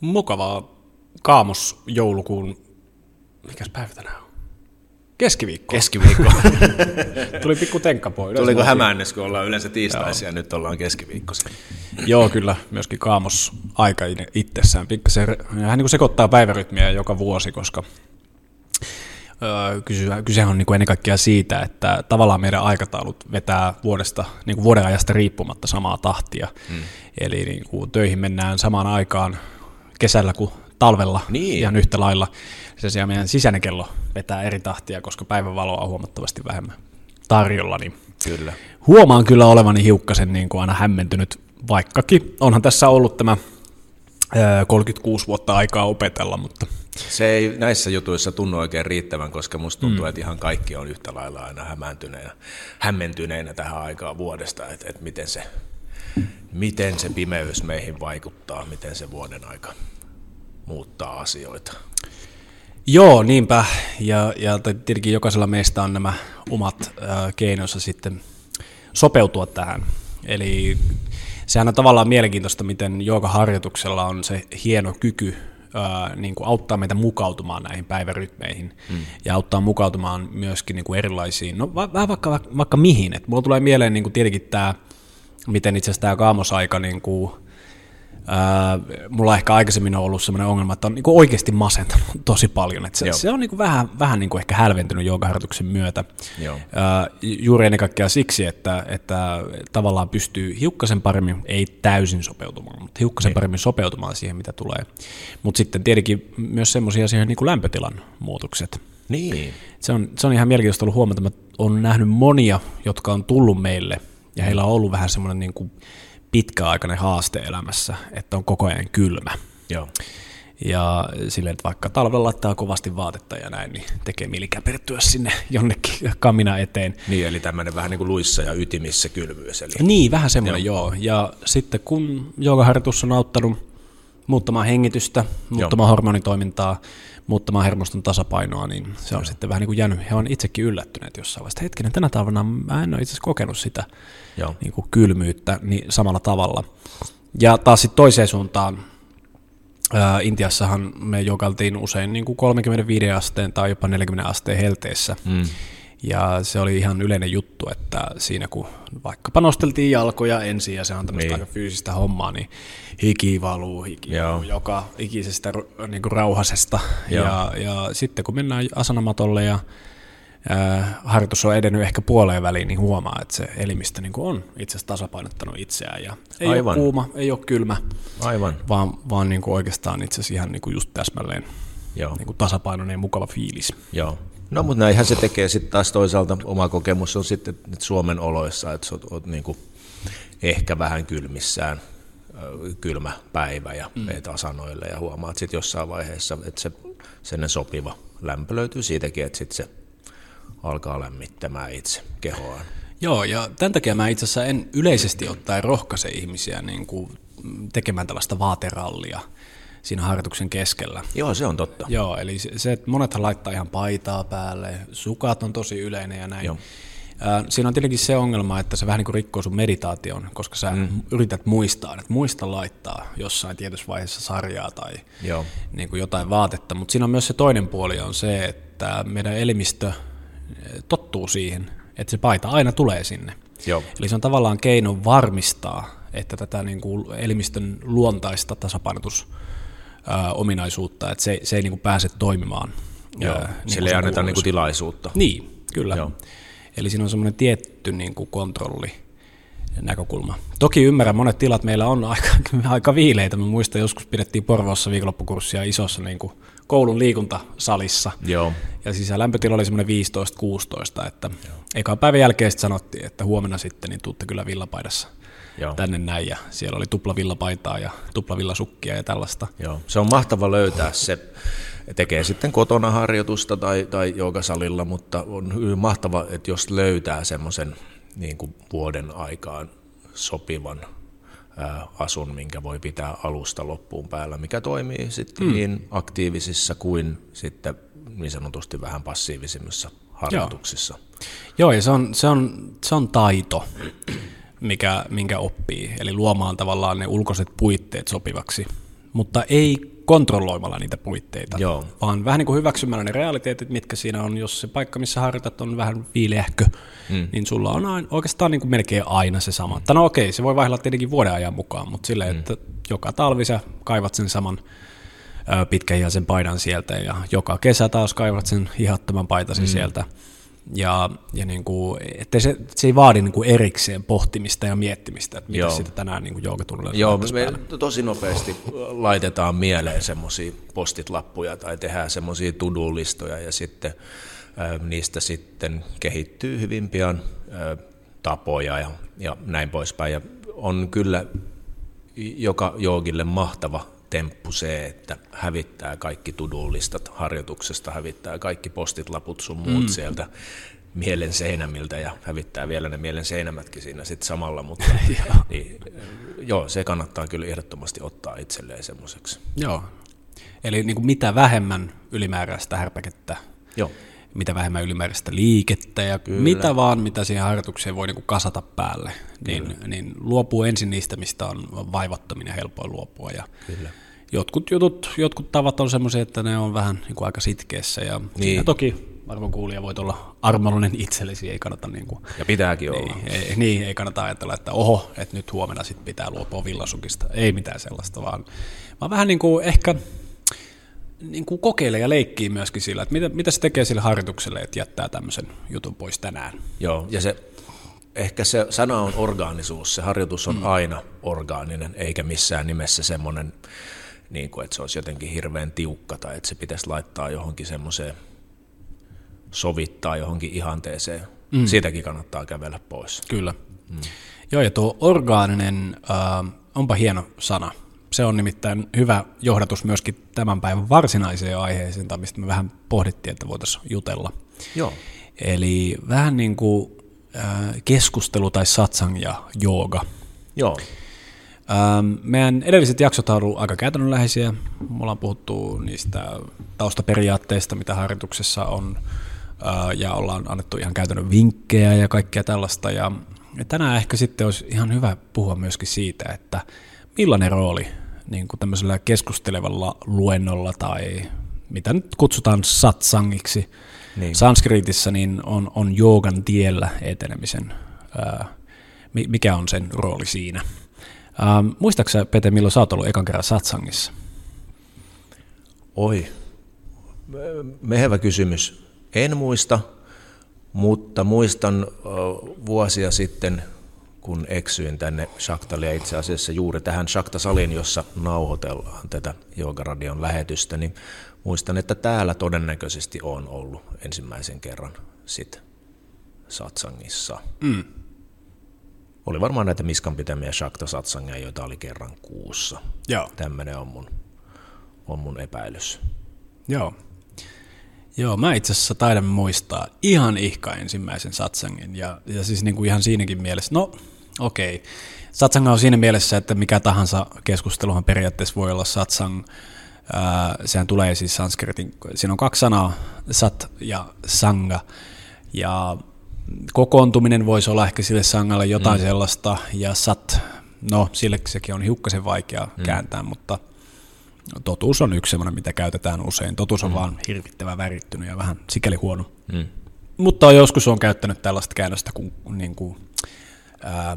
Mukavaa kaamos joulukuun, mikäs päivä tänään on? Keskiviikko. Keskiviikko. Tuli pikku tenkka pois. Tuliko hämäännys, kun ollaan yleensä tiistaisia ja nyt ollaan keskiviikkoisia? Joo, kyllä. Myöskin kaamos aika itsessään. Pikkasen hän niin sekoittaa päivärytmiä joka vuosi, koska öö, kyse on niin kuin ennen kaikkea siitä, että tavallaan meidän aikataulut vetää vuodesta, niin kuin vuoden ajasta riippumatta samaa tahtia. Hmm. Eli niin kuin töihin mennään samaan aikaan kesällä kuin talvella niin. ihan yhtä lailla. Se sijaan meidän sisäinen kello vetää eri tahtia, koska päivänvaloa on huomattavasti vähemmän tarjolla. Niin kyllä. Huomaan kyllä olevani hiukkasen niin kuin aina hämmentynyt, vaikkakin onhan tässä ollut tämä 36 vuotta aikaa opetella, mutta... Se ei näissä jutuissa tunnu oikein riittävän, koska musta tuntuu, mm. että ihan kaikki on yhtä lailla aina hämääntyneenä, hämmentyneenä tähän aikaan vuodesta, että, että miten, se, miten se pimeys meihin vaikuttaa, miten se vuoden aika muuttaa asioita. Joo, niinpä. Ja, ja tietenkin jokaisella meistä on nämä omat äh, keinonsa sitten sopeutua tähän. Eli sehän on tavallaan mielenkiintoista, miten harjoituksella on se hieno kyky ää, niin kuin auttaa meitä mukautumaan näihin päivärytmeihin mm. ja auttaa mukautumaan myöskin niin kuin erilaisiin, no vähän vaikka, vaikka mihin. Et mulla tulee mieleen niin kuin tietenkin tämä, miten itse asiassa tämä kaamosaika niin kuin, Ää, mulla ehkä aikaisemmin on ollut sellainen ongelma, että on niin oikeasti masentanut tosi paljon. Että se, se on niin vähän, vähän niin ehkä hälventynyt joogaharjoituksen myötä. Joo. Ää, juuri ennen kaikkea siksi, että, että tavallaan pystyy hiukkasen paremmin, ei täysin sopeutumaan, mutta hiukkasen niin. paremmin sopeutumaan siihen, mitä tulee. Mutta sitten tietenkin myös semmoisia asioita niin kuin lämpötilan muutokset. Niin. Se on, se on ihan mielenkiintoista ollut huomata, että on nähnyt monia, jotka on tullut meille, ja heillä on ollut vähän semmoinen niin kuin pitkäaikainen haaste elämässä, että on koko ajan kylmä. Joo. Ja silleen, että vaikka talvella laittaa kovasti vaatetta ja näin, niin tekee mieli käpertyä sinne jonnekin kamina eteen. Niin, eli tämmöinen vähän niin kuin luissa ja ytimissä kylmyys. Eli... Niin, vähän semmoinen joo. joo. Ja sitten kun joogaharjoitus on auttanut muuttamaan hengitystä, muuttamaan joo. hormonitoimintaa, muuttamaan hermoston tasapainoa, niin se on Joo. sitten vähän niin kuin jäänyt. He on itsekin yllättyneet jossain vaiheessa. Hetkinen, tänä talvena mä en ole itse asiassa kokenut sitä Joo. Niin kuin kylmyyttä niin samalla tavalla. Ja taas sitten toiseen suuntaan, ää, Intiassahan me jokaltiin usein niin kuin 35 asteen tai jopa 40 asteen helteessä. Mm. Ja se oli ihan yleinen juttu, että siinä kun vaikka panosteltiin jalkoja ensin ja se on tämmöistä niin. aika fyysistä hommaa, niin hiki valuu, hiki valuu joka ikisestä niin kuin rauhasesta. Ja, ja sitten kun mennään asanamatolle ja äh, harjoitus on edennyt ehkä puoleen väliin, niin huomaa, että se elimistö niin on itse asiassa tasapainottanut itseään. Ja ei Aivan. ole kuuma, ei ole kylmä, Aivan. vaan, vaan niin kuin oikeastaan itse asiassa ihan niin kuin just täsmälleen Joo. Niin kuin tasapainoinen ja mukava fiilis. Joo. No mutta näinhän se tekee sitten taas toisaalta, oma kokemus on sitten nyt Suomen oloissa, että sä oot, oot niin kuin ehkä vähän kylmissään, kylmä päivä ja mm. meet asanoille ja huomaat sitten jossain vaiheessa, että se sen sopiva lämpö löytyy siitäkin, että sitten se alkaa lämmittämään itse kehoaan. Joo, ja tämän takia mä itse asiassa en yleisesti ottaen rohkaise ihmisiä niin kuin tekemään tällaista vaaterallia – siinä harjoituksen keskellä. Joo, se on totta. Joo, eli se, että monethan laittaa ihan paitaa päälle, sukat on tosi yleinen ja näin. Joo. Siinä on tietenkin se ongelma, että se vähän niin kuin rikkoo sun meditaation, koska sä mm. yrität muistaa, että muista laittaa jossain tietyssä vaiheessa sarjaa tai Joo. Niin kuin jotain vaatetta, mutta siinä on myös se toinen puoli on se, että meidän elimistö tottuu siihen, että se paita aina tulee sinne. Joo. Eli se on tavallaan keino varmistaa, että tätä niin kuin elimistön luontaista tasapainotus ää, ominaisuutta, että se, se ei niin kuin pääse toimimaan. Joo, ää, niin sille ei anneta niin kuin tilaisuutta. Niin, kyllä. Joo. Eli siinä on semmoinen tietty niin kuin kontrolli näkökulma. Toki ymmärrän, monet tilat meillä on aika, aika viileitä. Mä muistan, joskus pidettiin Porvoossa viikonloppukurssia isossa niin kuin koulun liikuntasalissa. Joo. Ja siis lämpötila oli semmoinen 15-16, että Joo. eka päivän jälkeen sitten sanottiin, että huomenna sitten niin tuutte kyllä villapaidassa Joo. tänne näin, ja siellä oli tuplavillapaitaa ja tuplavillasukkia ja tällaista. Joo. Se on mahtava löytää se, tekee sitten kotona harjoitusta tai, tai joogasalilla, mutta on hyvin mahtava, että jos löytää semmoisen niin kuin vuoden aikaan sopivan ää, asun, minkä voi pitää alusta loppuun päällä, mikä toimii sitten mm. niin aktiivisissa kuin sitten niin sanotusti vähän passiivisimmissa harjoituksissa. Joo, Joo ja se on, se on, se on taito mikä, minkä oppii. Eli luomaan tavallaan ne ulkoiset puitteet sopivaksi mutta ei kontrolloimalla niitä puitteita, Joo. vaan vähän niin kuin hyväksymällä ne realiteetit, mitkä siinä on. Jos se paikka, missä harjoitat, on vähän viileähkö, mm. niin sulla on aina, oikeastaan niin kuin melkein aina se sama. Mm. No okei, se voi vaihdella tietenkin vuoden ajan mukaan, mutta silleen, mm. että joka talvi sä kaivat sen saman pitkähihaisen paidan sieltä ja joka kesä taas kaivat sen hihattoman paitasi mm. sieltä. Ja, ja niin kuin, että se, se ei vaadi niin kuin erikseen pohtimista ja miettimistä, että mitä sitä tänään niin joogatunnilla Joo, me tosi nopeasti laitetaan mieleen semmoisia postitlappuja tai tehdään semmoisia to-do-listoja ja sitten äh, niistä sitten kehittyy hyvin pian äh, tapoja ja, ja näin poispäin. Ja on kyllä joka joogille mahtava temppu se, että hävittää kaikki tudulistat harjoituksesta, hävittää kaikki postit, laput sun muut mm. sieltä mielen seinämiltä ja hävittää vielä ne mielen seinämätkin siinä sitten samalla, mutta niin, joo, se kannattaa kyllä ehdottomasti ottaa itselleen semmoiseksi. Joo, eli niin kuin mitä vähemmän ylimääräistä härpäkettä, joo. Mitä vähemmän ylimääräistä liikettä ja kyllä. mitä vaan, mitä siihen harjoitukseen voi niin kuin kasata päälle, niin, niin luopuu ensin niistä, mistä on vaivattomin ja helpoin luopua. Ja kyllä jotkut jutut, jotkut tavat on semmoisia, että ne on vähän niin kuin aika sitkeessä ja niin. toki arvon kuulija voit olla armollinen itsellesi, ei kannata niin kuin, Ja pitääkin niin, olla. Ei, niin, ei kannata ajatella, että oho, että nyt huomenna sit pitää luopua villasukista. Ei mitään sellaista, vaan, vaan vähän niin kuin ehkä niin kuin kokeile ja leikkii myöskin sillä, että mitä, mitä se tekee sille harjoitukselle, että jättää tämmöisen jutun pois tänään. Joo, ja se ehkä se sana on orgaanisuus. Se harjoitus on mm. aina orgaaninen, eikä missään nimessä semmoinen niin kuin, että se olisi jotenkin hirveän tiukka tai että se pitäisi laittaa johonkin semmoiseen, sovittaa johonkin ihanteeseen. Mm. Siitäkin kannattaa kävellä pois. Kyllä. Mm. Joo, ja tuo orgaaninen, äh, onpa hieno sana. Se on nimittäin hyvä johdatus myöskin tämän päivän varsinaiseen aiheeseen, tai mistä me vähän pohdittiin, että voitaisiin jutella. Joo. Eli vähän niin kuin äh, keskustelu tai satsang ja jooga. Joo. Ähm, meidän edelliset jaksot ovat olleet aika käytännönläheisiä. Me ollaan puhuttu niistä taustaperiaatteista, mitä harjoituksessa on, äh, ja ollaan annettu ihan käytännön vinkkejä ja kaikkea tällaista. Ja tänään ehkä sitten olisi ihan hyvä puhua myöskin siitä, että millainen rooli niin kuin tämmöisellä keskustelevalla luennolla tai mitä nyt kutsutaan satsangiksi niin. sanskritissa, niin on, on joogan tiellä etenemisen. Äh, mikä on sen rooli siinä? Ähm, muistaaksä, Pete, milloin sä oot ollut ekan kerran satsangissa? Oi, mehevä kysymys. En muista, mutta muistan vuosia sitten, kun eksyin tänne Shaktalle ja itse asiassa juuri tähän Shakta-saliin, jossa nauhoitellaan tätä Joogaradion lähetystä, niin muistan, että täällä todennäköisesti on ollut ensimmäisen kerran sit satsangissa. Mm. Oli varmaan näitä miskan pitämiä shakta satsangia, joita oli kerran kuussa. Joo. Tämmöinen on mun, on mun epäilys. Joo. Joo, mä itse asiassa taidan muistaa ihan ihka ensimmäisen satsangin, ja, ja siis niin kuin ihan siinäkin mielessä, no okei, okay. satsanga on siinä mielessä, että mikä tahansa keskusteluhan periaatteessa voi olla satsang, sehän tulee siis sanskritin, siinä on kaksi sanaa, sat ja sanga, ja kokoontuminen voisi olla ehkä sille sangalle jotain mm. sellaista, ja sat, no sille sekin on hiukkasen vaikea mm. kääntää, mutta totuus on yksi sellainen, mitä käytetään usein. Totuus on mm. vaan hirvittävän värittynyt ja vähän sikäli huono. Mm. Mutta joskus on käyttänyt tällaista käännöstä kuin, niin kuin ää,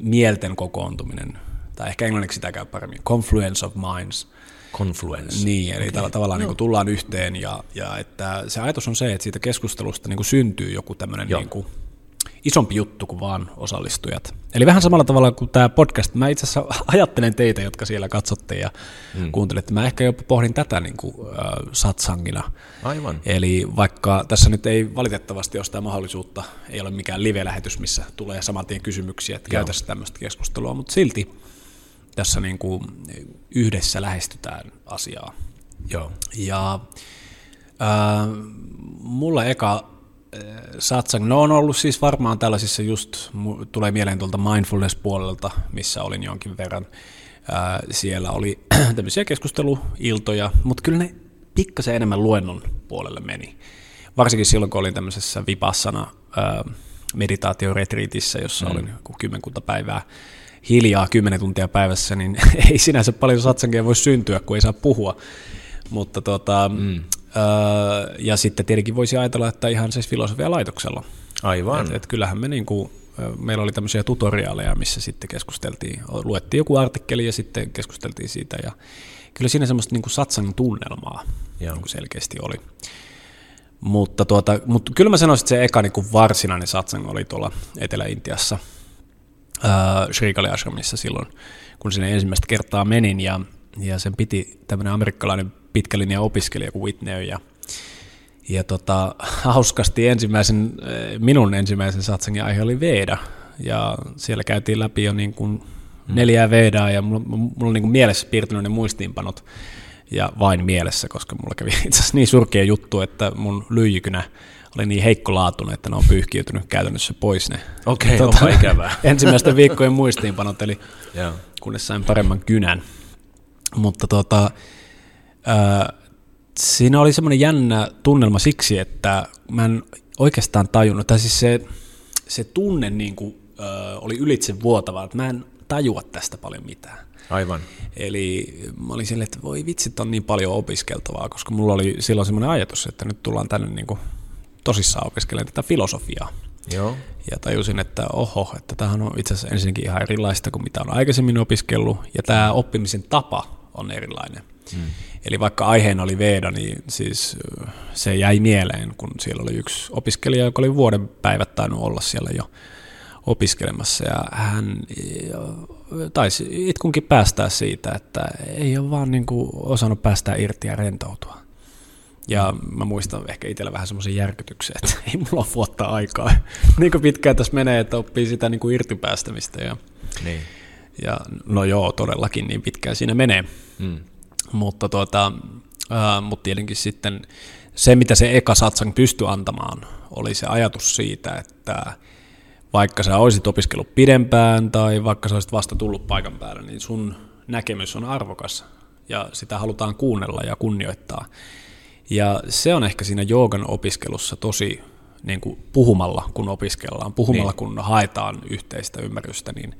mielten kokoontuminen, tai ehkä englanniksi sitä käy paremmin, confluence of minds. Confluence. Niin, eli okay. tällä tavalla niin kuin tullaan yhteen ja, ja että se ajatus on se, että siitä keskustelusta niin kuin syntyy joku tämmöinen niin kuin isompi juttu kuin vaan osallistujat. Eli vähän samalla tavalla kuin tämä podcast. Mä itse asiassa ajattelen teitä, jotka siellä katsotte ja mm. kuuntelette. Mä ehkä jopa pohdin tätä niin kuin, äh, satsangina. Aivan. Eli vaikka tässä nyt ei valitettavasti ole sitä mahdollisuutta, ei ole mikään live-lähetys, missä tulee saman tien kysymyksiä, että käytäisiin tämmöistä keskustelua, mutta silti tässä niin kuin yhdessä lähestytään asiaa. Joo. Ja äh, mulla eka satsang, no on ollut siis varmaan tällaisissa just, tulee mieleen tuolta mindfulness-puolelta, missä olin jonkin verran. Äh, siellä oli tämmöisiä keskusteluiltoja, mutta kyllä ne pikkasen enemmän luennon puolelle meni. Varsinkin silloin, kun olin tämmöisessä vipassana äh, meditaatioretriitissä, jossa mm. olin kymmenkunta päivää hiljaa 10 tuntia päivässä, niin ei sinänsä paljon satsangia voi syntyä, kun ei saa puhua. Mutta tota, mm. Öö, ja sitten tietenkin voisi ajatella, että ihan siis filosofia laitoksella. Aivan. Et, et kyllähän me niinku, meillä oli tämmöisiä tutoriaaleja, missä sitten keskusteltiin, luettiin joku artikkeli ja sitten keskusteltiin siitä ja kyllä siinä semmoista niinku satsangin tunnelmaa niinku selkeästi oli. Mutta, tuota, mutta kyllä mä sanoisin, että se eka niinku varsinainen satsang oli tuolla Etelä-Intiassa, äh, Shrikali Ashramissa silloin, kun sinne ensimmäistä kertaa menin ja, ja sen piti tämmöinen amerikkalainen pitkälinja opiskelija kuin Whitney ja ja tota, hauskasti ensimmäisen, minun ensimmäisen satsangin aihe oli Veda, ja siellä käytiin läpi jo niin kuin neljää Vedaa, ja mulla, mulla on niin kuin mielessä piirtynyt ne muistiinpanot, ja vain mielessä, koska mulla kävi itse asiassa niin surkea juttu, että mun lyijykynä oli niin heikkolaatuinen, että ne on pyyhkiytynyt käytännössä pois ne. Okei, okay, tota, ikävää. ensimmäisten viikkojen muistiinpanot, eli yeah. kunnes sain paremman kynän. Mutta tota, siinä oli semmoinen jännä tunnelma siksi, että mä en oikeastaan tajunnut, tai siis se, se tunne niin kuin, ö, oli ylitse vuotava, että mä en tajua tästä paljon mitään. Aivan. Eli mä olin silleen, että voi vitsit on niin paljon opiskeltavaa, koska mulla oli silloin semmoinen ajatus, että nyt tullaan tänne niin kuin tosissaan opiskelemaan tätä filosofiaa. Joo. Ja tajusin, että oho, että tämähän on itse asiassa ensinnäkin ihan erilaista kuin mitä on aikaisemmin opiskellut, ja tämä oppimisen tapa on erilainen. Hmm. Eli vaikka aiheena oli Veda, niin siis se jäi mieleen, kun siellä oli yksi opiskelija, joka oli vuoden päivät tainnut olla siellä jo opiskelemassa, ja hän taisi itkunkin päästää siitä, että ei ole vaan niin kuin osannut päästää irti ja rentoutua. Ja mä muistan ehkä itsellä vähän semmoisen järkytyksen, että ei mulla ole vuotta aikaa. niin kuin pitkään tässä menee, että oppii sitä niin kuin irtipäästämistä. Ja, niin. ja no joo, todellakin niin pitkään siinä menee. Hmm. Mutta, tuota, ää, mutta tietenkin sitten se, mitä se eka satsang pystyi antamaan, oli se ajatus siitä, että vaikka sä olisit opiskellut pidempään tai vaikka sä olisit vasta tullut paikan päälle, niin sun näkemys on arvokas ja sitä halutaan kuunnella ja kunnioittaa. Ja se on ehkä siinä joogan opiskelussa tosi niin kuin puhumalla, kun opiskellaan, puhumalla, niin. kun haetaan yhteistä ymmärrystä, niin,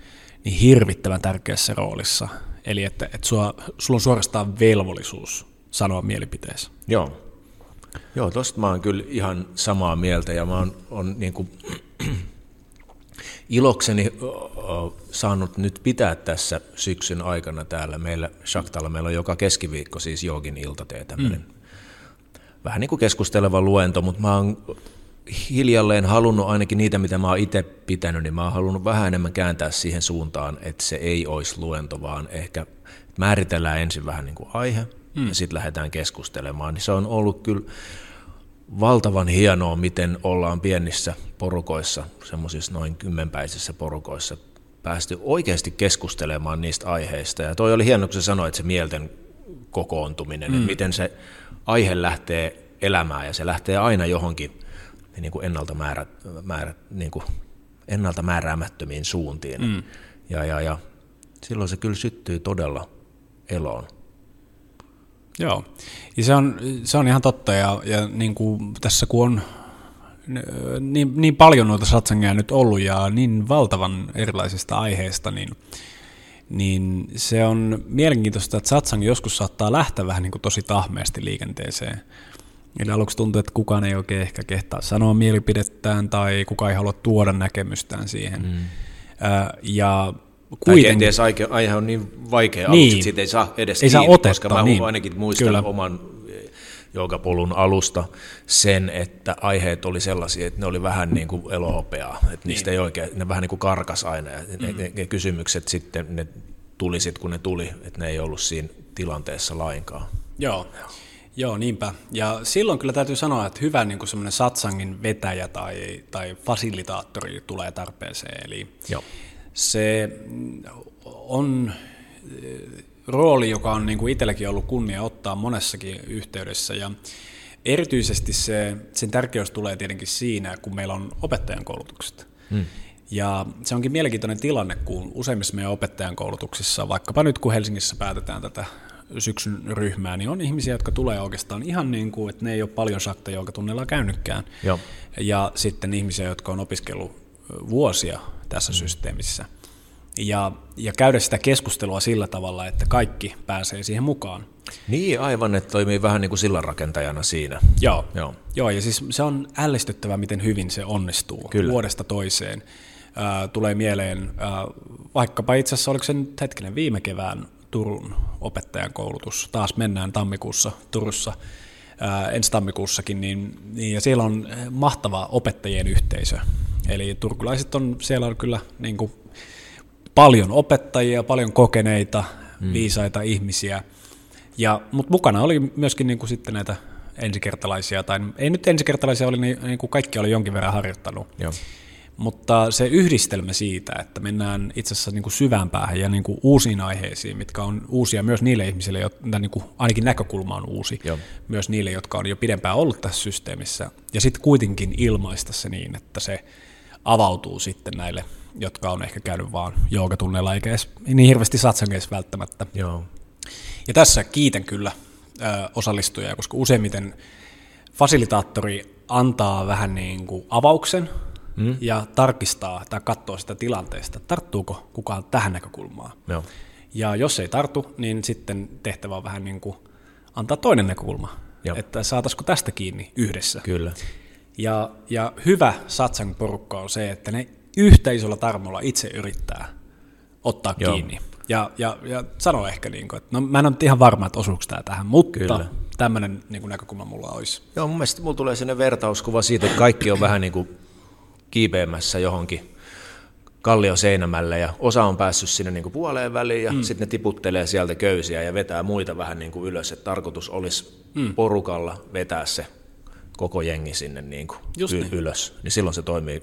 niin hirvittävän tärkeässä roolissa. Eli että, että sua, sulla on suorastaan velvollisuus sanoa mielipiteessä. Joo. Joo, tosta mä oon kyllä ihan samaa mieltä ja mä oon on niin kuin ilokseni saanut nyt pitää tässä syksyn aikana täällä meillä Shaktalla. Meillä on joka keskiviikko siis jogin iltatee tämmöinen mm. vähän niin kuin keskusteleva luento, mutta mä oon hiljalleen halunnut ainakin niitä, mitä mä oon itse pitänyt, niin mä oon halunnut vähän enemmän kääntää siihen suuntaan, että se ei olisi luento, vaan ehkä määritellään ensin vähän niin kuin aihe mm. ja sitten lähdetään keskustelemaan. Niin se on ollut kyllä valtavan hienoa, miten ollaan pienissä porukoissa, semmoisissa noin kymmenpäisissä porukoissa, päästy oikeasti keskustelemaan niistä aiheista. Ja toi oli hieno, kun sä sanoit, että se mielten kokoontuminen, mm. että miten se aihe lähtee elämään ja se lähtee aina johonkin niin kuin ennalta, määrät, määrät, niin kuin ennalta määräämättömiin suuntiin. Mm. Ja, ja, ja silloin se kyllä syttyy todella eloon. Joo, ja se on, se on ihan totta, ja, ja niin kuin tässä kun on niin, niin paljon noita satsangeja nyt ollut ja niin valtavan erilaisista aiheista, niin, niin se on mielenkiintoista, että satsang joskus saattaa lähteä vähän niin kuin tosi tahmeasti liikenteeseen. Eli aluksi tuntuu, että kukaan ei oikein ehkä kehtaa sanoa mielipidettään tai kukaan ei halua tuoda näkemystään siihen. Mm. ja kuiten... Tai kenties aihe, aihe on niin vaikea niin. aluksi, että siitä ei saa edes ei kiinni, saa otetta, koska mä niin. ainakin muistan Kyllä. oman joogapolun alusta sen, että aiheet oli sellaisia, että ne oli vähän niin kuin elohopeaa, että niin. niistä ei oikein, ne vähän niin kuin karkas aina, ja ne, mm. ne, ne kysymykset sitten, ne tuli sitten kun ne tuli, että ne ei ollut siinä tilanteessa lainkaan. Joo. Joo, niinpä. Ja silloin kyllä täytyy sanoa, että hyvä niin kuin semmoinen satsangin vetäjä tai, tai fasilitaattori tulee tarpeeseen. Eli Joo. se on eh, rooli, joka on niin kuin itselläkin ollut kunnia ottaa monessakin yhteydessä. Ja erityisesti se, sen tärkeys tulee tietenkin siinä, kun meillä on opettajan koulutukset. Hmm. Ja se onkin mielenkiintoinen tilanne, kun useimmissa meidän opettajan koulutuksissa, vaikkapa nyt kun Helsingissä päätetään tätä syksyn ryhmää, niin on ihmisiä, jotka tulee oikeastaan ihan niin kuin, että ne ei ole paljon sakta tunnella käynytkään. Joo. Ja sitten ihmisiä, jotka on opiskellut vuosia tässä mm. systeemissä. ja, ja käydä sitä keskustelua sillä tavalla, että kaikki pääsee siihen mukaan. Niin, aivan, että toimii vähän niin kuin sillanrakentajana siinä. Joo, Joo. Joo ja siis se on ällistyttävä, miten hyvin se onnistuu Kyllä. vuodesta toiseen. Äh, tulee mieleen, äh, vaikkapa itse asiassa, oliko se nyt hetkinen viime kevään Turun opettajan koulutus, taas mennään tammikuussa Turussa, äh, ensi tammikuussakin, niin, niin, ja siellä on mahtava opettajien yhteisö. Eli turkulaiset on, siellä on kyllä niin kuin, paljon opettajia, paljon kokeneita, mm. viisaita ihmisiä, ja, mutta mukana oli myöskin niin kuin sitten näitä ensikertalaisia, tai ei nyt ensikertalaisia, oli niin, niin kuin kaikki oli jonkin verran harjoittanut. Joo. Mutta se yhdistelmä siitä, että mennään itse asiassa niin kuin syvään päähän ja niin kuin uusiin aiheisiin, mitkä on uusia myös niille ihmisille, jotka niin kuin ainakin näkökulma on uusi, Joo. myös niille, jotka on jo pidempään ollut tässä systeemissä, ja sitten kuitenkin ilmaista se niin, että se avautuu sitten näille, jotka on ehkä käynyt vaan joogatunneilla, eikä edes niin hirveästi satsangeissa välttämättä. Joo. Ja tässä kiitän kyllä osallistujia, koska useimmiten fasilitaattori antaa vähän niin kuin avauksen mm. ja tarkistaa tai katsoo sitä tilanteesta, tarttuuko kukaan tähän näkökulmaan. Joo. Ja jos ei tartu, niin sitten tehtävä on vähän niin kuin antaa toinen näkökulma, Joo. että saataisiko tästä kiinni yhdessä. Kyllä. Ja, ja hyvä satsang porukka on se, että ne yhtä isolla tarmolla itse yrittää ottaa Joo. kiinni. Ja, ja, ja sano ehkä, niin kuin, että no, mä en ole ihan varma, että osuuko tämä tähän, mutta Kyllä. tämmöinen niin kuin näkökulma mulla olisi. Joo, mun mielestä mulla tulee sellainen vertauskuva siitä, että kaikki on vähän niin kuin kiipeämässä johonkin kallion seinämälle ja osa on päässyt sinne niin kuin puoleen väliin ja mm. sitten ne tiputtelee sieltä köysiä ja vetää muita vähän niin kuin ylös, että tarkoitus olisi mm. porukalla vetää se koko jengi sinne niin kuin y- niin. ylös, niin silloin se toimii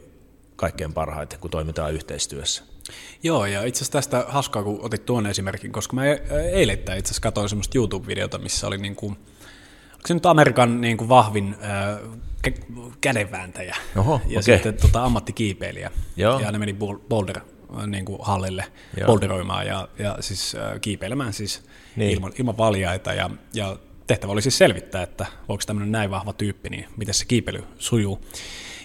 kaikkein parhaiten, kun toimitaan yhteistyössä. Joo, ja itse asiassa tästä hauskaa, kun otit tuon esimerkin, koska mä eilettäin itse asiassa katsoin semmoista YouTube-videota, missä oli niin kuin, onko se nyt Amerikan niin kuin vahvin äh, kädenvääntäjä Oho, ja okay. sitten tota, ammattikiipeilijä. Joo. Ja ne meni boulder niin kuin hallille Joo. boulderoimaan ja, ja siis äh, kiipeilemään siis niin. ilman, ilman valjaita. Ja, ja tehtävä oli siis selvittää, että voiko tämmöinen näin vahva tyyppi, niin miten se kiipeily sujuu.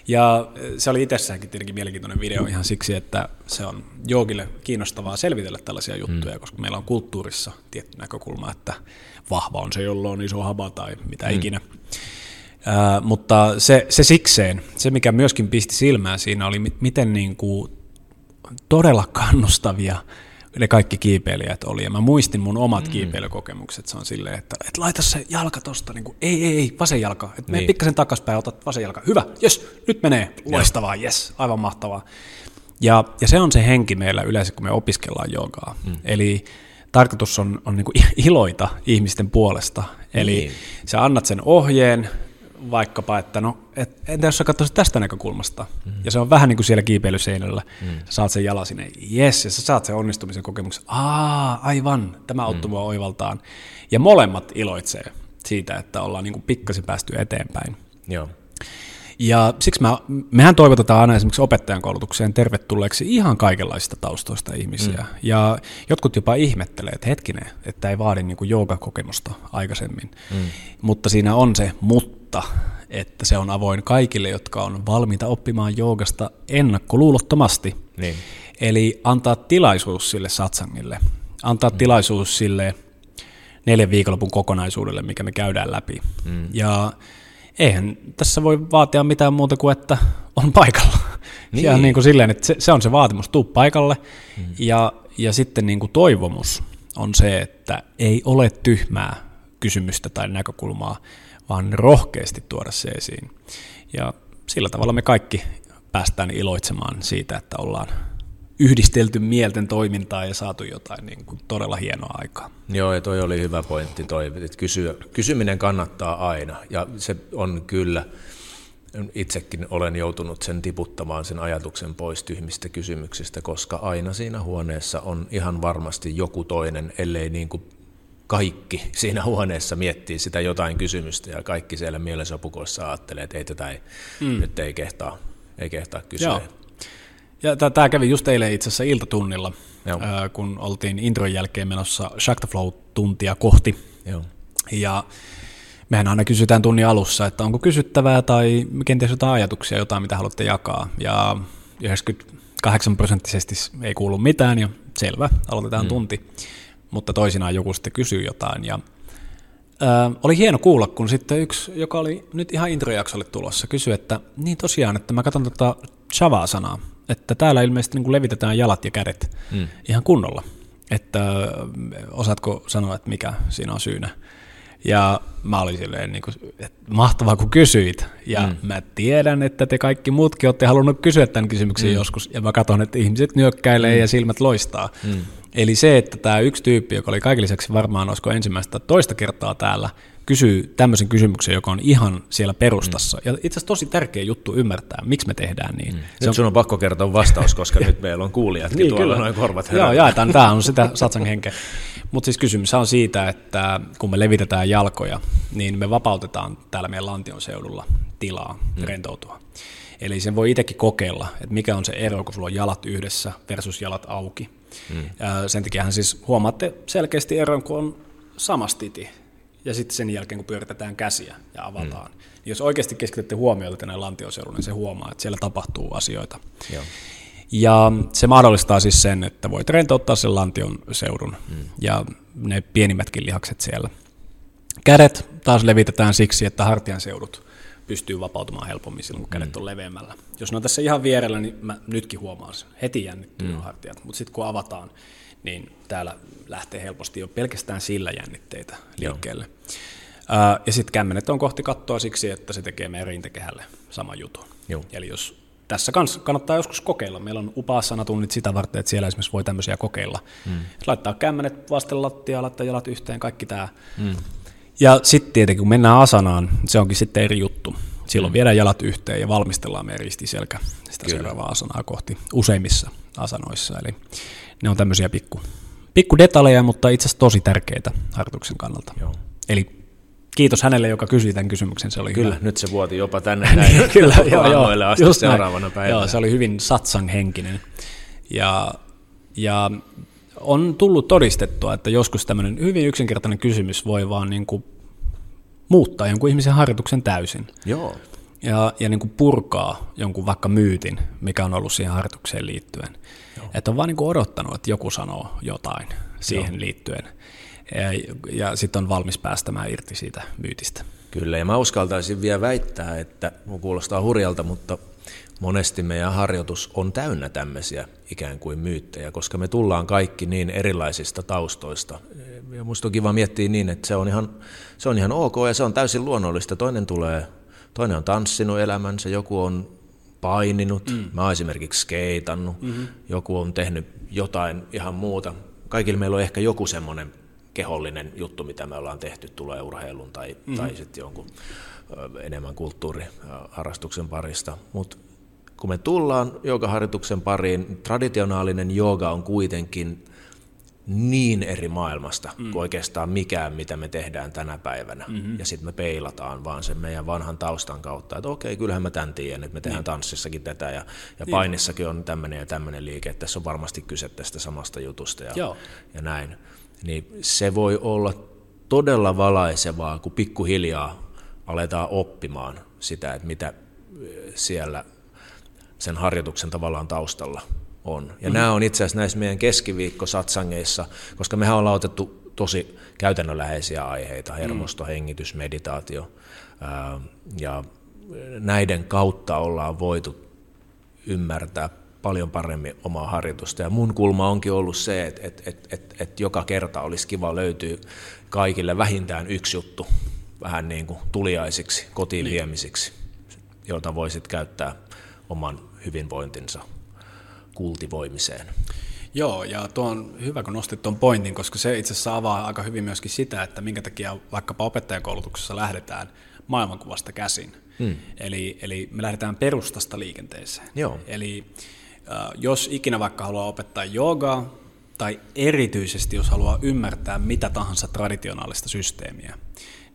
Ja se oli itsessäänkin tietenkin mielenkiintoinen video ihan siksi, että se on joogille kiinnostavaa selvitellä tällaisia juttuja, mm. koska meillä on kulttuurissa tietty näkökulma, että vahva on se, jolla on iso haba tai mitä mm. ikinä. Mutta se, se sikseen, se mikä myöskin pisti silmään siinä oli, miten niin kuin todella kannustavia ne kaikki kiipeilijät oli. Ja mä muistin mun omat mm. kiipeilykokemukset. Se on silleen, että et laita se jalka tosta, niin kuin, ei, ei, ei, vasen jalka. Et niin. pikkasen takaspäin, otat vasen jalka. Hyvä, jes, nyt menee. Loistavaa, jes, aivan mahtavaa. Ja, ja se on se henki meillä yleensä, kun me opiskellaan joogaa. Mm. Eli tarkoitus on, on niin kuin iloita ihmisten puolesta. Eli niin. sä annat sen ohjeen, vaikkapa, että no, et, entä jos sä katsoisit tästä näkökulmasta, mm. ja se on vähän niin kuin siellä kiipeilyseinällä, mm. sä saat sen jala sinne, yes, ja sä saat sen onnistumisen kokemuksen, aa, aivan, tämä auttoi mm. mua oivaltaan. Ja molemmat iloitsee siitä, että ollaan niin kuin pikkasen päästy eteenpäin. Joo. Ja siksi mä, mehän toivotetaan aina esimerkiksi opettajan koulutukseen tervetulleeksi ihan kaikenlaisista taustoista ihmisiä. Mm. Ja jotkut jopa ihmettelee, että hetkinen, että ei vaadi niin kuin joogakokemusta aikaisemmin. Mm. Mutta siinä on se mutta, että se on avoin kaikille, jotka on valmiita oppimaan joogasta ennakkoluulottomasti. Niin. Eli antaa tilaisuus sille satsangille, antaa mm. tilaisuus sille neljän viikonlopun kokonaisuudelle, mikä me käydään läpi. Mm. Ja eihän tässä voi vaatia mitään muuta kuin, että on paikalla. Niin. Ja niin kuin silleen, että se, se on se vaatimus, tuu paikalle. Mm. Ja, ja sitten niin kuin toivomus on se, että ei ole tyhmää kysymystä tai näkökulmaa, vaan rohkeasti tuoda se esiin. Ja sillä tavalla me kaikki päästään iloitsemaan siitä, että ollaan yhdistelty mielten toimintaa ja saatu jotain niin kuin todella hienoa aikaa. Joo, ja toi oli hyvä pointti toi, että kysyä, kysyminen kannattaa aina, ja se on kyllä, itsekin olen joutunut sen tiputtamaan sen ajatuksen pois tyhmistä kysymyksistä, koska aina siinä huoneessa on ihan varmasti joku toinen, ellei niin kuin kaikki siinä huoneessa miettii sitä jotain kysymystä ja kaikki siellä mielensopukoissa ajattelee, että ei tätä ei, mm. nyt ei kehtaa, ei kehtaa kysyä. Joo. Ja tämä kävi just eilen itse asiassa iltatunnilla, Joo. kun oltiin intron jälkeen menossa Flow-tuntia kohti. Joo. Ja mehän aina kysytään tunnin alussa, että onko kysyttävää tai kenties jotain ajatuksia, jotain mitä haluatte jakaa. Ja 98 8 prosenttisesti ei kuulu mitään ja selvä, aloitetaan mm. tunti. Mutta toisinaan joku sitten kysyy jotain ja Ö, oli hieno kuulla, kun sitten yksi, joka oli nyt ihan introjaksolle tulossa, kysyi, että niin tosiaan, että mä katson tota Shavaa-sanaa, että täällä ilmeisesti niin kuin levitetään jalat ja kädet mm. ihan kunnolla. Että osaatko sanoa, että mikä siinä on syynä? Ja mä olin silleen, niin kuin, että mahtavaa kun kysyit. Ja mm. mä tiedän, että te kaikki muutkin olette halunnut kysyä tämän kysymyksen mm. joskus. Ja mä katson, että ihmiset nyökkäilee mm. ja silmät loistaa. Mm. Eli se, että tämä yksi tyyppi, joka oli kaiken lisäksi varmaan olisiko ensimmäistä toista kertaa täällä, kysyy tämmöisen kysymyksen, joka on ihan siellä perustassa. Mm. Ja itse asiassa tosi tärkeä juttu ymmärtää, miksi me tehdään niin. Mm. Nyt on... sun on pakko kertoa vastaus, koska nyt meillä on kuulijatkin niin, tuolla kyllä. noin korvat herää. Joo, jaetaan. Tämä on sitä satsan henkeä. Mutta siis kysymys on siitä, että kun me levitetään jalkoja, niin me vapautetaan täällä meidän lantion seudulla tilaa mm. rentoutua. Eli sen voi itsekin kokeilla, että mikä on se ero, kun sulla on jalat yhdessä versus jalat auki. Mm. Sen takia siis huomaatte selkeästi eron, kun on samastiti ja sitten sen jälkeen, kun pyöritetään käsiä ja avataan. Mm. Niin jos oikeasti keskitytte huomiota tänne lantioseudulle, niin se huomaa, että siellä tapahtuu asioita. Joo. Ja se mahdollistaa siis sen, että voit rentouttaa sen lantion seudun mm. ja ne pienimmätkin lihakset siellä. Kädet taas levitetään siksi, että hartian seudut pystyy vapautumaan helpommin silloin, kun kädet mm. on leveämmällä. Jos ne on tässä ihan vierellä, niin mä nytkin huomaan sen. Heti jännittyy mm. hartiat, mutta sitten kun avataan, niin täällä lähtee helposti jo pelkästään sillä jännitteitä liikkeelle. Joo. ja sitten kämmenet on kohti kattoa siksi, että se tekee meidän rintakehälle sama jutun. Joo. Eli jos tässä kanssa kannattaa joskus kokeilla. Meillä on tunnit sitä varten, että siellä esimerkiksi voi tämmöisiä kokeilla. Mm. Laittaa kämmenet vasten lattiaa, laittaa jalat yhteen, kaikki tämä. Mm. Ja sitten tietenkin, kun mennään asanaan, se onkin sitten eri juttu. Silloin mm. viedään jalat yhteen ja valmistellaan meidän ristiselkä sitä Kyllä. seuraavaa asanaa kohti useimmissa asanoissa. Eli ne on tämmöisiä pikku, pikku detaljeja, mutta itse asiassa tosi tärkeitä harjoituksen kannalta. Joo. Eli kiitos hänelle, joka kysyi tämän kysymyksen. Se oli Kyllä, hyvä. nyt se vuoti jopa tänne näin Kyllä, joo, joo, asti seuraavana näin. päivänä. Joo, se oli hyvin satsang henkinen. Ja, ja on tullut todistettua, että joskus tämmöinen hyvin yksinkertainen kysymys voi vaan niin kuin muuttaa jonkun ihmisen harjoituksen täysin. Joo. Ja, ja niin kuin purkaa jonkun vaikka myytin, mikä on ollut siihen harjoitukseen liittyen. Joo. Että on vaan niin kuin odottanut, että joku sanoo jotain siihen Joo. liittyen. Ja, ja sitten on valmis päästämään irti siitä myytistä. Kyllä, ja mä uskaltaisin vielä väittää, että kuulostaa hurjalta, mutta monesti meidän harjoitus on täynnä tämmöisiä ikään kuin myyttejä, koska me tullaan kaikki niin erilaisista taustoista. Ja musta on kiva miettiä niin, että se on ihan, se on ihan ok ja se on täysin luonnollista. Toinen tulee, toinen on tanssinut elämänsä, joku on paininut, mm. mä oon esimerkiksi skeitannut, mm-hmm. joku on tehnyt jotain ihan muuta. Kaikilla meillä on ehkä joku semmoinen kehollinen juttu, mitä me ollaan tehty, tulee urheilun tai, mm-hmm. tai sitten jonkun enemmän kulttuuriharrastuksen parista. Mutta kun me tullaan joogaharjoituksen pariin, traditionaalinen jooga on kuitenkin niin eri maailmasta mm. kuin oikeastaan mikään, mitä me tehdään tänä päivänä. Mm-hmm. Ja sitten me peilataan vaan sen meidän vanhan taustan kautta, että okei, kyllähän mä tämän tiedän, että me tehdään niin. tanssissakin tätä ja, ja niin. painissakin on tämmöinen ja tämmöinen liike, että tässä on varmasti kyse tästä samasta jutusta ja, Joo. ja näin. Niin se voi olla todella valaisevaa, kun pikkuhiljaa aletaan oppimaan sitä, että mitä siellä sen harjoituksen tavallaan taustalla on. Ja mm-hmm. nämä on itse asiassa näissä meidän keskiviikkosatsangeissa, koska mehän ollaan otettu tosi käytännönläheisiä aiheita, mm. hermosto, mm. hengitys, meditaatio, ää, ja näiden kautta ollaan voitu ymmärtää paljon paremmin omaa harjoitusta. Ja mun kulma onkin ollut se, että, että, että, että, että joka kerta olisi kiva löytyä kaikille vähintään yksi juttu vähän niin kuin tuliaisiksi, kotiin niin. viemisiksi, jota voisit käyttää oman hyvinvointinsa kultivoimiseen. Joo, ja tuo on hyvä, kun nostit tuon pointin, koska se itse asiassa avaa aika hyvin myöskin sitä, että minkä takia vaikkapa opettajakoulutuksessa lähdetään maailmankuvasta käsin. Hmm. Eli, eli me lähdetään perustasta liikenteeseen. Joo. Eli äh, jos ikinä vaikka haluaa opettaa joogaa, tai erityisesti jos haluaa ymmärtää mitä tahansa traditionaalista systeemiä,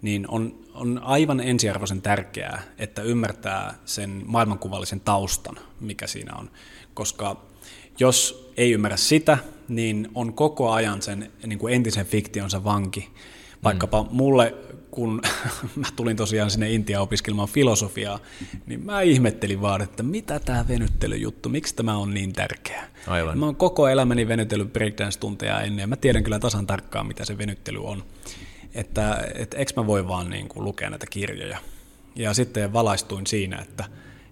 niin on, on aivan ensiarvoisen tärkeää, että ymmärtää sen maailmankuvallisen taustan, mikä siinä on. Koska jos ei ymmärrä sitä, niin on koko ajan sen niin kuin entisen fiktionsa vanki, Vaikkapa mulle, kun mä tulin tosiaan sinne Intiaan opiskelemaan filosofiaa, niin mä ihmettelin vaan, että mitä tämä venyttelyjuttu, miksi tämä on niin tärkeää. Aivan. Mä oon koko elämäni venytellyt breakdance-tunteja ennen, ja mä tiedän kyllä tasan tarkkaan, mitä se venyttely on. Että et, eikö mä voi vaan niin kuin lukea näitä kirjoja. Ja sitten valaistuin siinä, että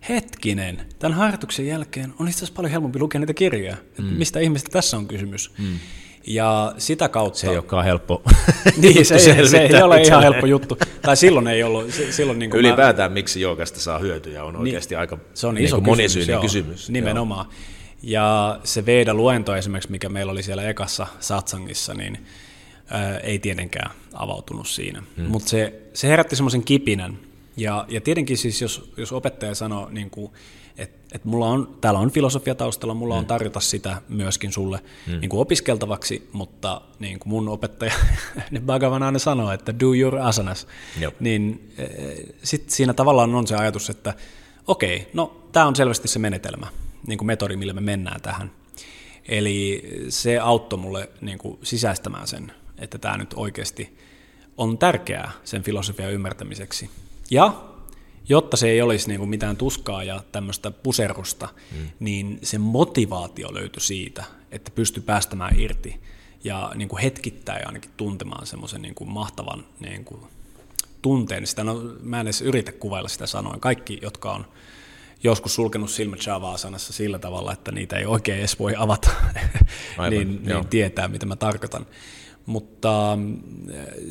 hetkinen, tämän harjoituksen jälkeen on itse asiassa paljon helpompi lukea niitä kirjoja. Mm. Mistä ihmistä tässä on kysymys. Mm. Ja sitä kautta... Se ei olekaan helppo niin, se, ei, se ei ole ihan helppo juttu. Tai silloin ei ollut. Silloin niin Ylipäätään mä... miksi joogasta saa hyötyä on niin, oikeasti aika se on niin iso monisyinen kysymys. kysymys. Nimenomaan. Joo. Ja se Veeda-luento esimerkiksi, mikä meillä oli siellä ekassa satsangissa, niin ää, ei tietenkään avautunut siinä. Hmm. Mutta se, se herätti semmoisen kipinän. Ja, ja tietenkin siis, jos, jos opettaja sanoo, niin kuin, että et mulla on, täällä on filosofia taustalla, mulla hmm. on tarjota sitä myöskin sulle hmm. niin kuin opiskeltavaksi, mutta niin kuin mun opettaja, ne Bhagavan aina sanoo, että do your asanas, Jop. niin e, sitten siinä tavallaan on se ajatus, että okei, no tämä on selvästi se menetelmä, niin kuin metodi, millä me mennään tähän. Eli se auttoi mulle niin kuin sisäistämään sen, että tämä nyt oikeasti on tärkeää sen filosofian ymmärtämiseksi. Ja jotta se ei olisi niin kuin mitään tuskaa ja tämmöistä puserusta, mm. niin se motivaatio löytyi siitä, että pystyi päästämään irti ja niin kuin hetkittäin ainakin tuntemaan semmoisen niin kuin mahtavan niin kuin tunteen. Sitä, no, mä en edes yritä kuvailla sitä sanoen. Kaikki, jotka on joskus sulkenut silmät Java-sanassa sillä tavalla, että niitä ei oikein edes voi avata, Aivan, niin, niin tietää, mitä mä tarkoitan. Mutta mm,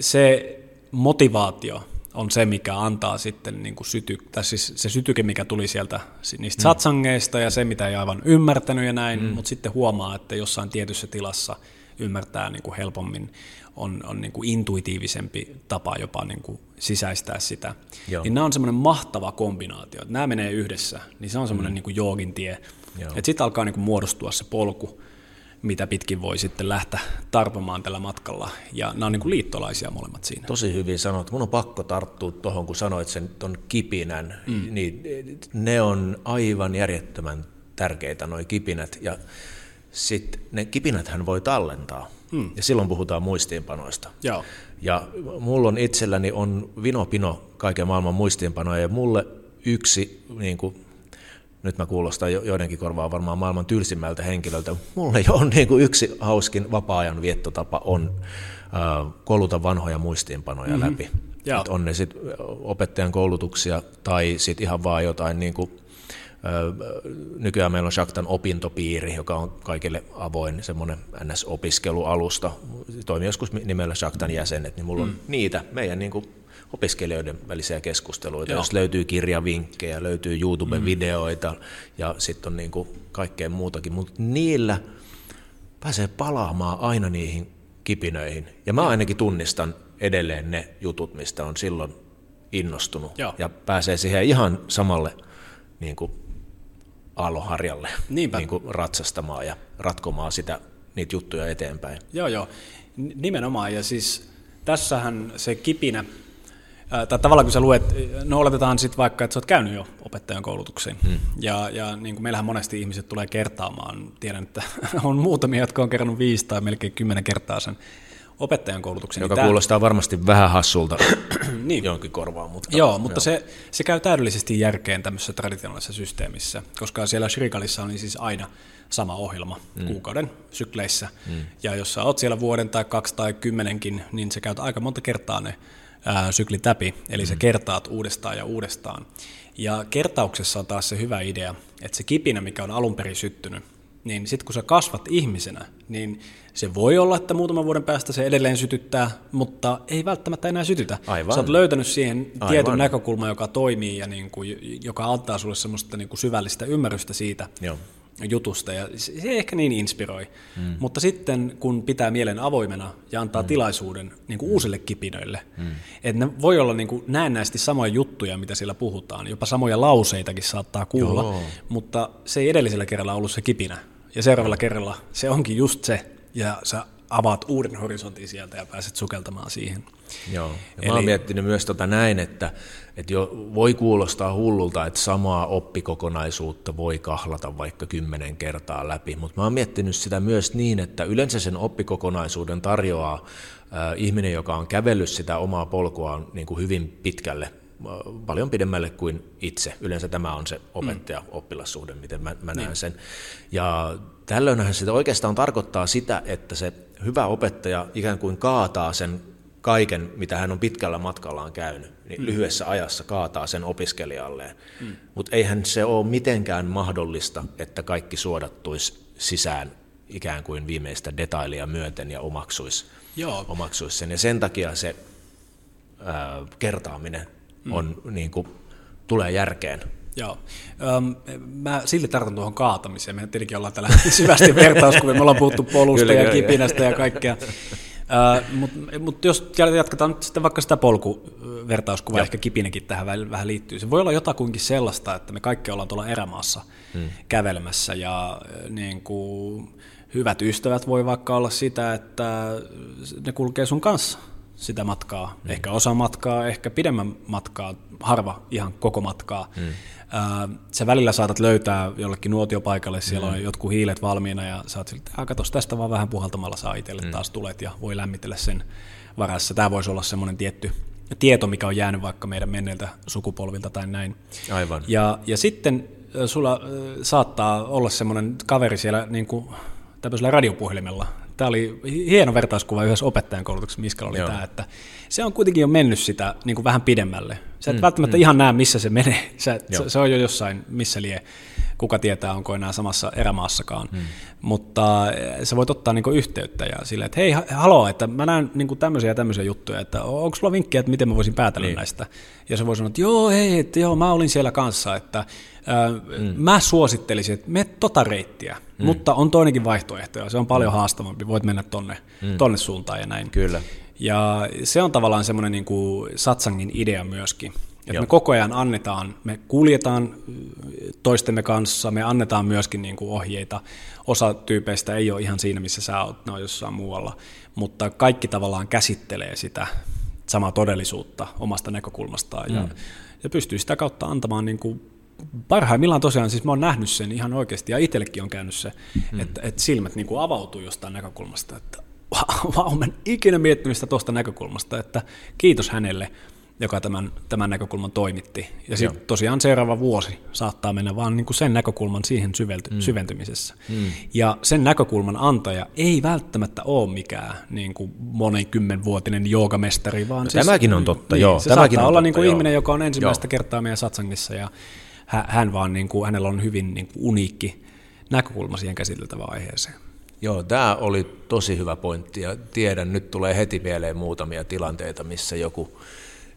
se motivaatio on se, mikä antaa sitten niin kuin syty, tai siis se sytyke, mikä tuli sieltä niistä mm. satsangeista ja se, mitä ei aivan ymmärtänyt ja näin, mm. mutta sitten huomaa, että jossain tietyssä tilassa ymmärtää niin kuin helpommin, on, on niin kuin intuitiivisempi tapa jopa niin kuin sisäistää sitä. Joo. Niin nämä on semmoinen mahtava kombinaatio, että nämä menee yhdessä, niin se on semmoinen mm. niin kuin joogin tie. Että sitten alkaa niin kuin muodostua se polku, mitä pitkin voi sitten lähteä tarpomaan tällä matkalla. Ja nämä on niin kuin liittolaisia molemmat siinä. Tosi hyvin sanot. Mun on pakko tarttua tuohon, kun sanoit sen ton kipinän. Mm. Niin ne on aivan järjettömän tärkeitä, noi kipinät. Ja sitten ne kipinäthän voi tallentaa. Mm. Ja silloin puhutaan muistiinpanoista. Joo. Ja mulla on itselläni on vino pino kaiken maailman muistiinpanoja. Ja mulle yksi niin kuin nyt mä kuulostan joidenkin korvaa varmaan maailman tylsimmältä henkilöltä. Mulle on niin kuin yksi hauskin vapaa-ajan viettotapa on äh, kouluta vanhoja muistiinpanoja mm-hmm. läpi. Et on ne sitten opettajan koulutuksia tai sitten ihan vaan jotain niin kuin, Nykyään meillä on Shaktan opintopiiri, joka on kaikille avoin semmoinen NS-opiskelualusta. Toimii joskus nimellä Shaktan jäsenet, niin mulla on mm. niitä meidän niin kuin opiskelijoiden välisiä keskusteluita, Joo. jos löytyy kirjavinkkejä, löytyy YouTube-videoita mm. ja sitten on niin kuin kaikkea muutakin, mutta niillä pääsee palaamaan aina niihin kipinöihin. Ja mä ainakin tunnistan edelleen ne jutut, mistä on silloin innostunut Joo. ja pääsee siihen ihan samalle niin kuin aaloharjalle Niinpä. Niin kuin ratsastamaan ja ratkomaan sitä, niitä juttuja eteenpäin. Joo, joo. Nimenomaan. Ja siis tässähän se kipinä tai tavallaan kun sä luet, no oletetaan sitten vaikka, että sä oot käynyt jo opettajan koulutuksiin, hmm. ja, ja niin kuin meillähän monesti ihmiset tulee kertaamaan, tiedän, että on muutamia, jotka on kerrannut viisi tai melkein kymmenen kertaa sen opettajan koulutuksen. Joka niin kuulostaa tämä... varmasti vähän hassulta niin. jonkin korvaan. Mutta, joo, mutta joo. Se, se käy täydellisesti järkeen tämmöisessä traditionaalisessa systeemissä, koska siellä Shrikalissa on siis aina sama ohjelma mm. kuukauden sykleissä. Mm. Ja jos sä oot siellä vuoden tai kaksi tai kymmenenkin, niin se käyt aika monta kertaa ne ää, syklit läpi, eli mm. sä kertaat uudestaan ja uudestaan. Ja kertauksessa on taas se hyvä idea, että se kipinä, mikä on alun perin syttynyt, niin sitten kun sä kasvat ihmisenä, niin se voi olla, että muutaman vuoden päästä se edelleen sytyttää, mutta ei välttämättä enää sytytä. Aivan. Sä oot löytänyt siihen tietyn näkökulman, joka toimii ja niin kuin, joka antaa sulle semmoista niin kuin syvällistä ymmärrystä siitä, Joo jutusta ja se ei ehkä niin inspiroi. Mm. Mutta sitten kun pitää mielen avoimena ja antaa mm. tilaisuuden niin kuin uusille kipinöille, mm. että ne voi olla niin kuin näennäisesti samoja juttuja, mitä siellä puhutaan, jopa samoja lauseitakin saattaa kuulla, Joo. mutta se ei edellisellä kerralla ollut se kipinä. Ja seuraavalla kerralla se onkin just se, ja sä avaat uuden horisontin sieltä ja pääset sukeltamaan siihen. Joo. Ja Eli... mä oon miettinyt myös tota näin, että, että jo voi kuulostaa hullulta, että samaa oppikokonaisuutta voi kahlata vaikka kymmenen kertaa läpi, mutta mä oon miettinyt sitä myös niin, että yleensä sen oppikokonaisuuden tarjoaa äh, ihminen, joka on kävellyt sitä omaa polkuaan niin kuin hyvin pitkälle paljon pidemmälle kuin itse. Yleensä tämä on se opettaja-oppilassuhde, miten mä, mä näen niin. sen. Ja tällöinhän sitä oikeastaan tarkoittaa sitä, että se hyvä opettaja ikään kuin kaataa sen kaiken, mitä hän on pitkällä matkallaan käynyt, niin mm. lyhyessä ajassa kaataa sen opiskelijalleen. Mm. Mutta eihän se ole mitenkään mahdollista, että kaikki suodattuisi sisään ikään kuin viimeistä detailia myöten ja omaksuisi, Joo. omaksuisi sen. Ja sen takia se ää, kertaaminen mm. on, niin kuin, tulee järkeen. Joo. Öm, mä silti tartun tuohon kaatamiseen. Me tietenkin ollaan täällä syvästi vertauskuvia. Me ollaan puhuttu polusta kyllä, ja kipinästä ja kaikkea. Mutta mut jos jatketaan nyt sitten vaikka sitä polkuvertauskuvaa, Joo. ehkä kipinenkin tähän vähän liittyy. Se voi olla jotakuinkin sellaista, että me kaikki ollaan tuolla erämaassa hmm. kävelemässä ja niin kuin, hyvät ystävät voi vaikka olla sitä, että ne kulkee sun kanssa sitä matkaa, mm. ehkä osa matkaa, ehkä pidemmän matkaa, harva ihan koko matkaa. Mm. sä välillä saatat löytää jollekin nuotiopaikalle, siellä mm. on jotkut hiilet valmiina ja sä oot siltä, että katos tästä vaan vähän puhaltamalla saa itselle mm. taas tulet ja voi lämmitellä sen varassa. Tämä voisi olla semmoinen tietty tieto, mikä on jäänyt vaikka meidän menneiltä sukupolvilta tai näin. Aivan. Ja, ja sitten sulla saattaa olla semmoinen kaveri siellä niin kuin, tämmöisellä radiopuhelimella Tämä oli hieno vertauskuva yhdessä opettajan koulutuksessa, missä oli Joo. tämä, että se on kuitenkin jo mennyt sitä niin kuin vähän pidemmälle. Sä et mm, välttämättä mm. ihan näe, missä se menee. Se, se on jo jossain, missä lie. Kuka tietää, onko enää samassa erämaassakaan. Mm. Mutta eh, sä voit ottaa niin yhteyttä ja sille, että hei, haloo, että mä näen niin tämmöisiä ja tämmöisiä juttuja, että onko sulla vinkkejä, että miten mä voisin päätellä niin. näistä. Ja se voi sanoa, että joo, hei, että joo, mä olin siellä kanssa, että Mm. Mä suosittelisin, että me tota reittiä, mm. mutta on toinenkin vaihtoehto ja se on paljon mm. haastavampi. Voit mennä tonne, mm. tonne suuntaan ja näin. Kyllä. Ja se on tavallaan semmoinen niin kuin satsangin idea myöskin. Joo. me koko ajan annetaan, me kuljetaan toistemme kanssa, me annetaan myöskin niin kuin ohjeita. Osa tyypeistä ei ole ihan siinä, missä sä oot, ne on jossain muualla, mutta kaikki tavallaan käsittelee sitä samaa todellisuutta omasta näkökulmastaan mm. ja, ja pystyy sitä kautta antamaan niin kuin parhaimmillaan tosiaan, siis mä oon nähnyt sen ihan oikeasti, ja itsellekin on käynyt se, mm. että, että silmät niin kuin avautuu jostain näkökulmasta, että vau, mä en ikinä miettinyt sitä tuosta näkökulmasta, että kiitos hänelle, joka tämän, tämän näkökulman toimitti. Ja sitten tosiaan seuraava vuosi saattaa mennä vaan niin kuin sen näkökulman siihen syvelty, mm. syventymisessä. Mm. Ja sen näkökulman antaja ei välttämättä ole mikään niin kuin monen kymmenvuotinen joogamestari, vaan no, siis, Tämäkin on totta, niin, joo. Se tämäkin saattaa on olla totta, niin kuin joo. ihminen, joka on ensimmäistä joo. kertaa meidän satsangissa ja hän vaan niin kuin, hänellä on hyvin niin kuin uniikki näkökulma siihen käsiteltävään aiheeseen. Joo, tämä oli tosi hyvä pointti ja tiedän, nyt tulee heti mieleen muutamia tilanteita, missä joku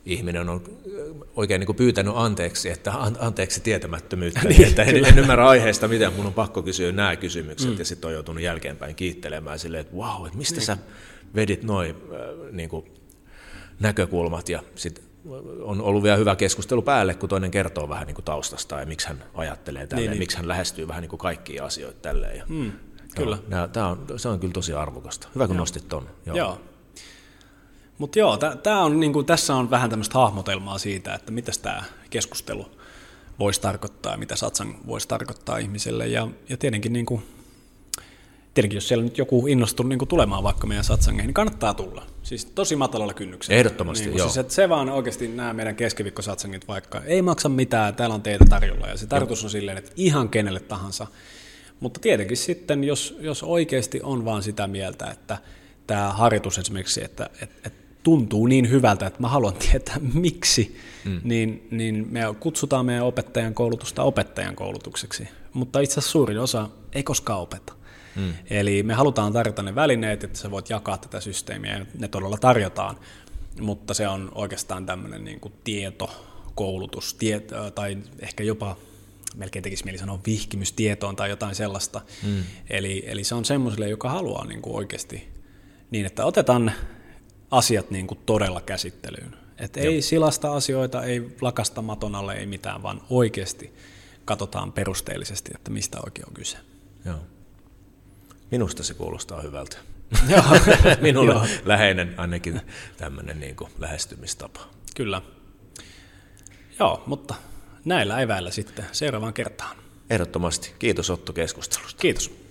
ihminen on oikein niin kuin pyytänyt anteeksi, että anteeksi tietämättömyyttä, niin, että en, en ymmärrä aiheesta miten mun on pakko kysyä nämä kysymykset, mm. ja sitten on joutunut jälkeenpäin kiittelemään silleen, että wow, että mistä niin. sä vedit noin äh, niin kuin, näkökulmat, ja sitten on ollut vielä hyvä keskustelu päälle, kun toinen kertoo vähän niin kuin taustasta ja miksi hän ajattelee tälleen, niin, niin. miksi hän lähestyy vähän niin kuin kaikkia asioita tälleen. Ja, mm, kyllä. No, tämä on, se on kyllä tosi arvokasta. Hyvä, kun joo. nostit tuon. Joo. joo. Mutta joo, tää on, niin kuin, tässä on vähän tämmöistä hahmotelmaa siitä, että mitä tämä keskustelu voisi tarkoittaa ja mitä satsang voisi tarkoittaa ihmiselle. Ja, ja tietenkin niin kuin, tietenkin jos siellä nyt joku innostunut niin tulemaan vaikka meidän satsangeihin, niin kannattaa tulla. Siis tosi matalalla kynnyksellä. Ehdottomasti, niin, joo. Siis, että se vaan oikeasti nämä meidän keskiviikkosatsangit vaikka ei maksa mitään, täällä on teitä tarjolla ja se tarkoitus on silleen, että ihan kenelle tahansa. Mutta tietenkin sitten, jos, jos oikeasti on vaan sitä mieltä, että tämä harjoitus esimerkiksi, että, että, että tuntuu niin hyvältä, että mä haluan tietää miksi, mm. niin, niin me kutsutaan meidän opettajan koulutusta opettajan koulutukseksi. Mutta itse asiassa suurin osa ei koskaan opeta. Mm. Eli me halutaan tarjota ne välineet, että sä voit jakaa tätä systeemiä, ja ne todella tarjotaan, mutta se on oikeastaan tämmöinen niin kuin tieto, tai ehkä jopa melkein tekisi mieli sanoa vihkimystietoon tai jotain sellaista. Mm. Eli, eli se on semmoiselle, joka haluaa niin kuin oikeasti niin, että otetaan asiat niin kuin todella käsittelyyn. Että ei silasta asioita, ei lakasta maton alle, ei mitään, vaan oikeasti katsotaan perusteellisesti, että mistä oikein on kyse. Joo. Minusta se kuulostaa hyvältä. Minulle läheinen ainakin tämmöinen niin kuin lähestymistapa. Kyllä. Joo, mutta näillä eväillä sitten seuraavaan kertaan. Ehdottomasti. Kiitos Otto keskustelusta. Kiitos.